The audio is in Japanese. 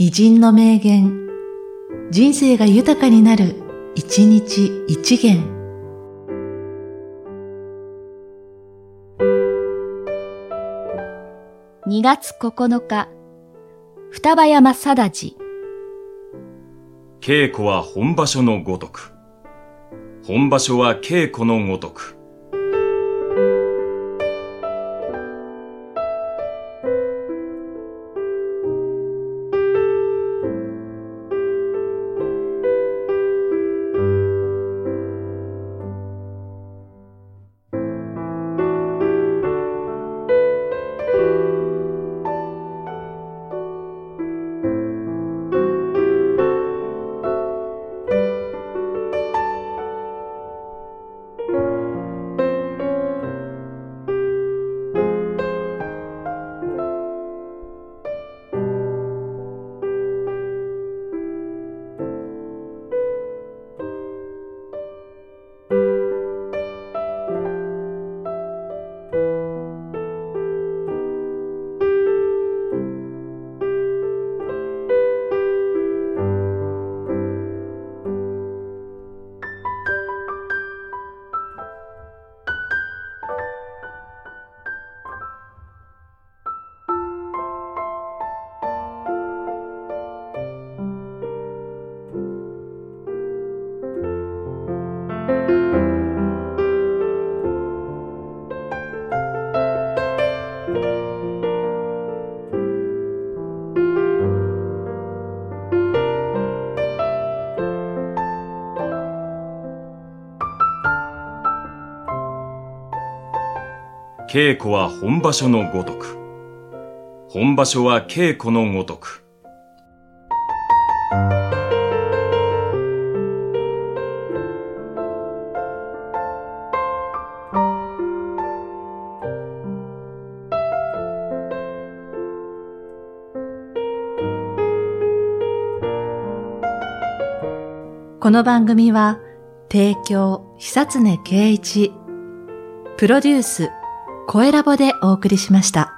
偉人の名言、人生が豊かになる、一日一元。2月9日、双葉山貞治。稽古は本場所のごとく。本場所は稽古のごとく。稽古は本場所のごとく。本場所は稽古のごとく。この番組は、提供、久常圭一、プロデュース、声ラボでお送りしました。